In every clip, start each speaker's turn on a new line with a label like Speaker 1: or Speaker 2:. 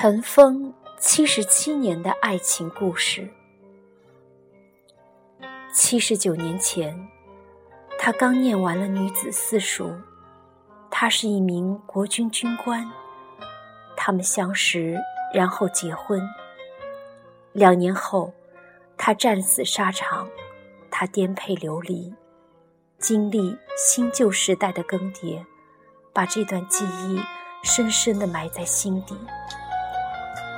Speaker 1: 尘封七十七年的爱情故事。七十九年前，他刚念完了女子四书。他是一名国军军官。他们相识，然后结婚。两年后，他战死沙场。他颠沛流离，经历新旧时代的更迭，把这段记忆深深地埋在心底。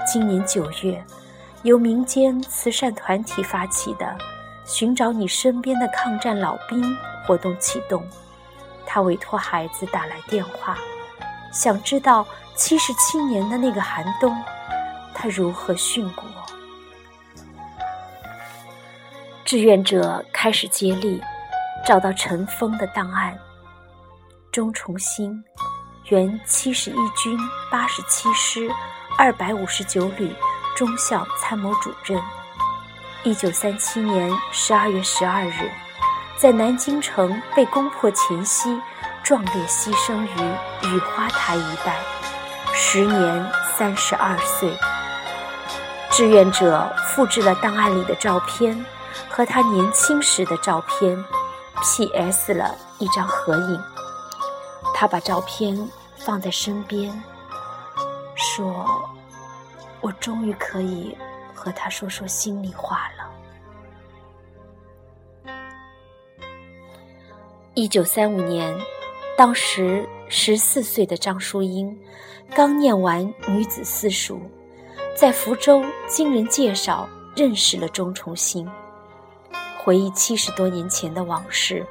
Speaker 1: 今年九月，由民间慈善团体发起的“寻找你身边的抗战老兵”活动启动。他委托孩子打来电话，想知道七十七年的那个寒冬，他如何殉国。志愿者开始接力，找到尘封的档案。钟崇新，原七十一军八十七师二百五十九旅中校参谋主任。一九三七年十二月十二日，在南京城被攻破前夕，壮烈牺牲于雨花台一带，时年三十二岁。志愿者复制了档案里的照片。和他年轻时的照片，P.S. 了一张合影。他把照片放在身边，说：“我终于可以和他说说心里话了。”一九三五年，当时十四岁的张淑英刚念完女子四书，在福州经人介绍认识了钟崇新。回忆七十多年前的往事，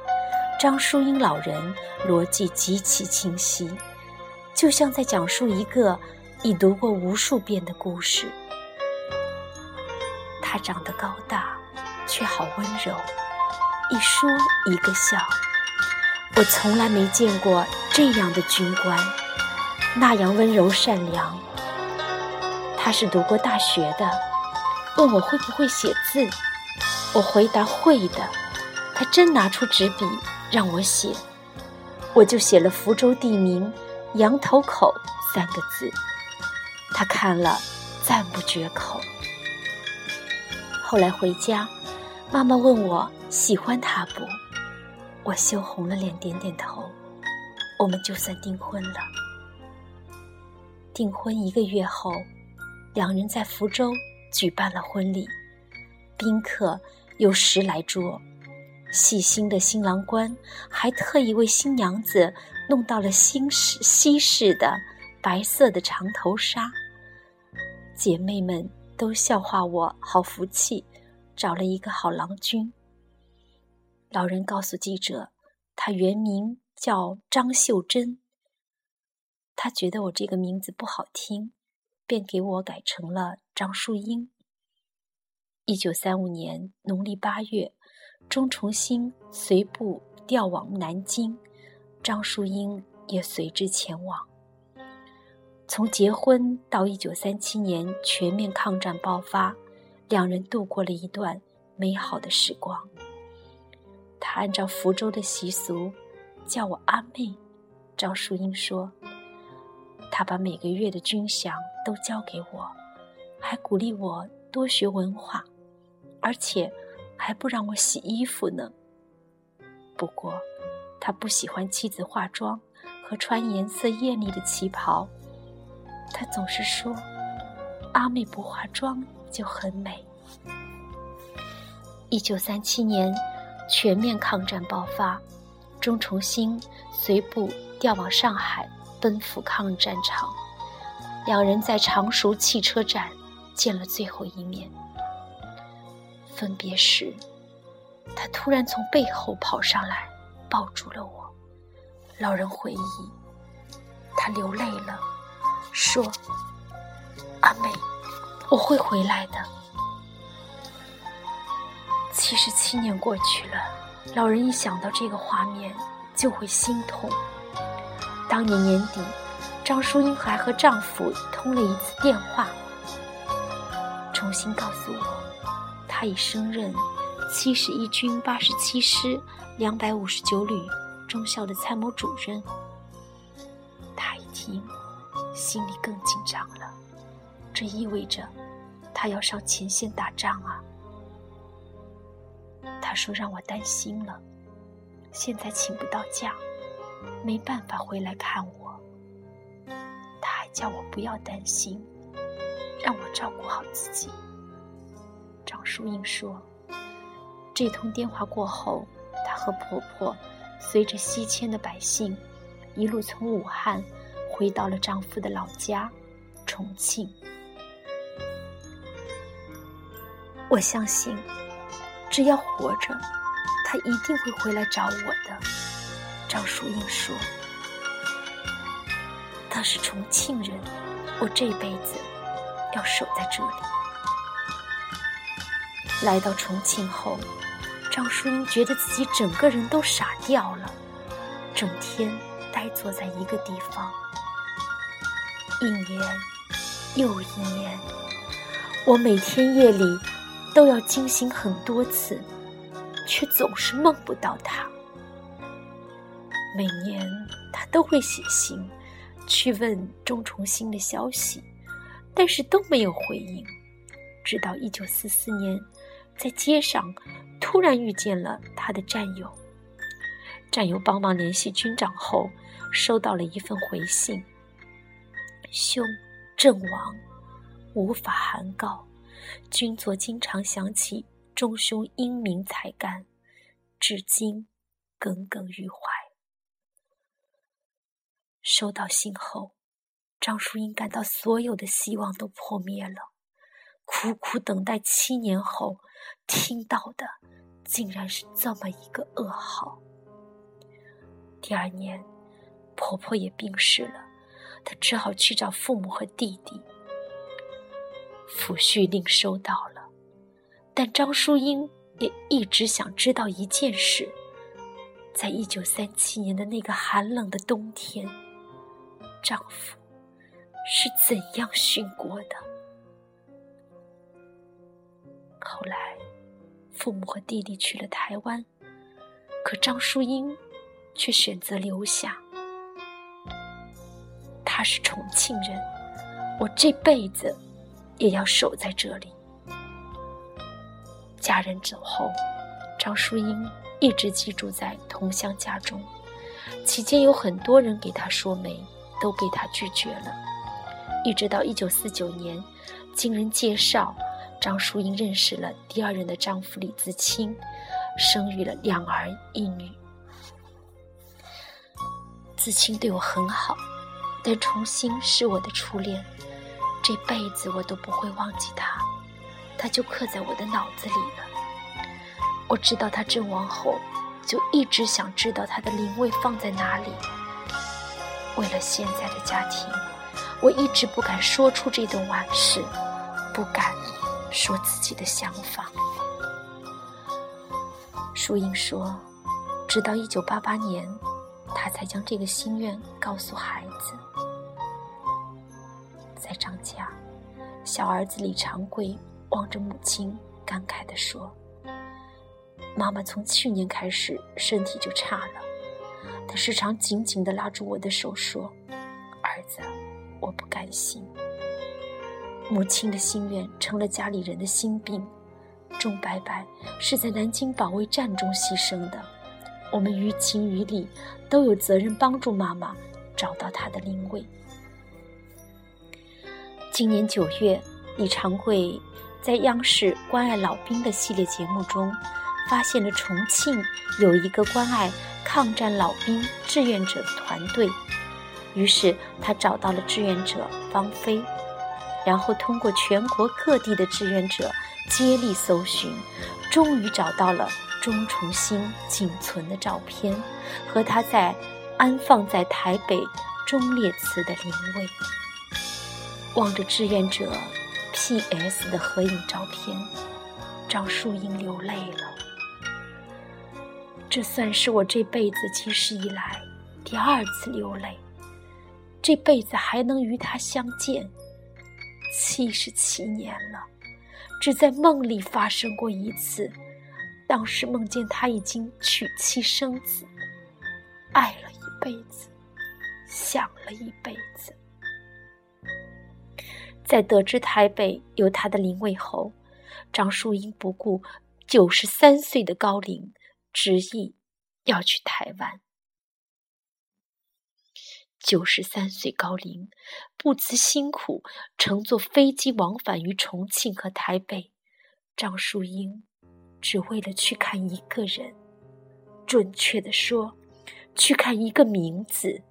Speaker 1: 张淑英老人逻辑极其清晰，就像在讲述一个已读过无数遍的故事。他长得高大，却好温柔，一说一个笑。我从来没见过这样的军官，那样温柔善良。他是读过大学的，问我会不会写字。我回答会的，他真拿出纸笔让我写，我就写了福州地名“羊头口”三个字，他看了赞不绝口。后来回家，妈妈问我喜欢他不，我羞红了脸点点头，我们就算订婚了。订婚一个月后，两人在福州举办了婚礼，宾客。有十来桌，细心的新郎官还特意为新娘子弄到了新式西式的白色的长头纱。姐妹们都笑话我好福气，找了一个好郎君。老人告诉记者，他原名叫张秀珍。他觉得我这个名字不好听，便给我改成了张淑英。一九三五年农历八月，钟崇新随部调往南京，张淑英也随之前往。从结婚到一九三七年全面抗战爆发，两人度过了一段美好的时光。他按照福州的习俗叫我阿妹，张淑英说，他把每个月的军饷都交给我，还鼓励我多学文化。而且还不让我洗衣服呢。不过，他不喜欢妻子化妆和穿颜色艳丽的旗袍。他总是说：“阿妹不化妆就很美。”一九三七年，全面抗战爆发，钟崇新随部调往上海，奔赴抗日战场。两人在常熟汽车站见了最后一面。分别时，他突然从背后跑上来，抱住了我。老人回忆，他流泪了，说：“阿妹，我会回来的。”七十七年过去了，老人一想到这个画面就会心痛。当年年底，张淑英还和丈夫通了一次电话，重新告诉我。她已升任七十一军八十七师两百五十九旅中校的参谋主任。他一听，心里更紧张了。这意味着他要上前线打仗啊。他说让我担心了，现在请不到假，没办法回来看我。他还叫我不要担心，让我照顾好自己。张淑英说，这通电话过后，她和婆婆随着西迁的百姓，一路从武汉回到了丈夫的老家重庆。我相信，只要活着，他一定会回来找我的。张淑英说：“他是重庆人，我这辈子要守在这里。”来到重庆后，张淑英觉得自己整个人都傻掉了，整天呆坐在一个地方。一年又一年，我每天夜里。都要惊醒很多次，却总是梦不到他。每年他都会写信去问钟崇新的消息，但是都没有回应。直到一九四四年，在街上突然遇见了他的战友，战友帮忙联系军长后，收到了一份回信：“兄阵亡，无法函告。”君佐经常想起众兄英明才干，至今耿耿于怀。收到信后，张淑英感到所有的希望都破灭了。苦苦等待七年后，听到的竟然是这么一个噩耗。第二年，婆婆也病逝了，她只好去找父母和弟弟。抚恤令收到了，但张淑英也一直想知道一件事：在一九三七年的那个寒冷的冬天，丈夫是怎样殉国的？后来，父母和弟弟去了台湾，可张淑英却选择留下。他是重庆人，我这辈子。也要守在这里。家人走后，张淑英一直寄住在同乡家中。期间有很多人给她说媒，都被她拒绝了。一直到一九四九年，经人介绍，张淑英认识了第二任的丈夫李自清，生育了两儿一女。自清对我很好，但重新是我的初恋。这辈子我都不会忘记他，他就刻在我的脑子里了。我知道他阵亡后，就一直想知道他的灵位放在哪里。为了现在的家庭，我一直不敢说出这段往事，不敢说自己的想法。淑英说，直到一九八八年，他才将这个心愿告诉孩子。在张家，小儿子李长贵望着母亲，感慨地说：“妈妈从去年开始身体就差了，他时常紧紧地拉住我的手说：‘儿子，我不甘心。’母亲的心愿成了家里人的心病。钟白白是在南京保卫战中牺牲的，我们于情于理都有责任帮助妈妈找到她的灵位。”今年九月，李长贵在央视关爱老兵的系列节目中，发现了重庆有一个关爱抗战老兵志愿者的团队，于是他找到了志愿者方飞，然后通过全国各地的志愿者接力搜寻，终于找到了钟崇新仅存的照片和他在安放在台北忠烈祠的灵位。望着志愿者 P.S. 的合影照片，张淑英流泪了。这算是我这辈子记事以来第二次流泪。这辈子还能与他相见，七十七年了，只在梦里发生过一次。当时梦见他已经娶妻生子，爱了一辈子，想了一辈子。在得知台北有他的灵位后，张淑英不顾九十三岁的高龄，执意要去台湾。九十三岁高龄，不辞辛苦乘坐飞机往返于重庆和台北，张淑英只为了去看一个人，准确的说，去看一个名字，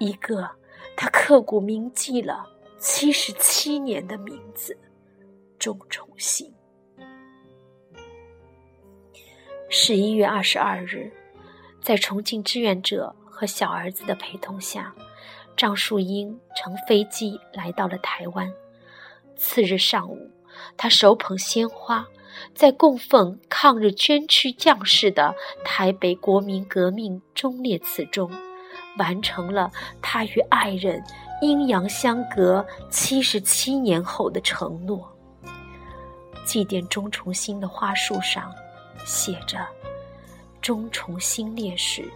Speaker 1: 一个他刻骨铭记了七十七年的名字——钟重新。十一月二十二日，在重庆志愿者和小儿子的陪同下。张树英乘飞机来到了台湾。次日上午，他手捧鲜花，在供奉抗日捐躯将士的台北国民革命忠烈祠中，完成了他与爱人阴阳相隔七十七年后的承诺。祭奠钟崇新的花束上，写着“钟崇新烈士，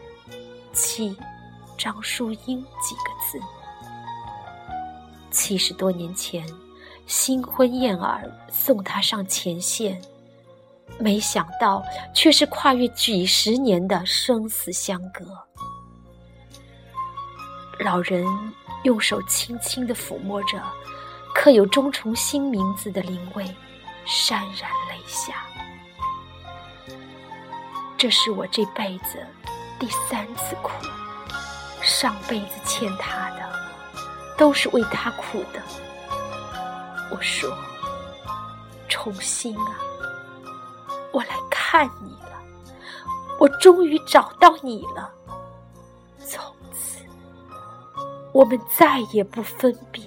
Speaker 1: 妻”。张淑英几个字。七十多年前，新婚燕尔送她上前线，没想到却是跨越几十年的生死相隔。老人用手轻轻地抚摸着刻有钟崇新名字的灵位，潸然泪下。这是我这辈子第三次哭。上辈子欠他的，都是为他苦的。我说：“重新啊，我来看你了，我终于找到你了。我们再也不分别。”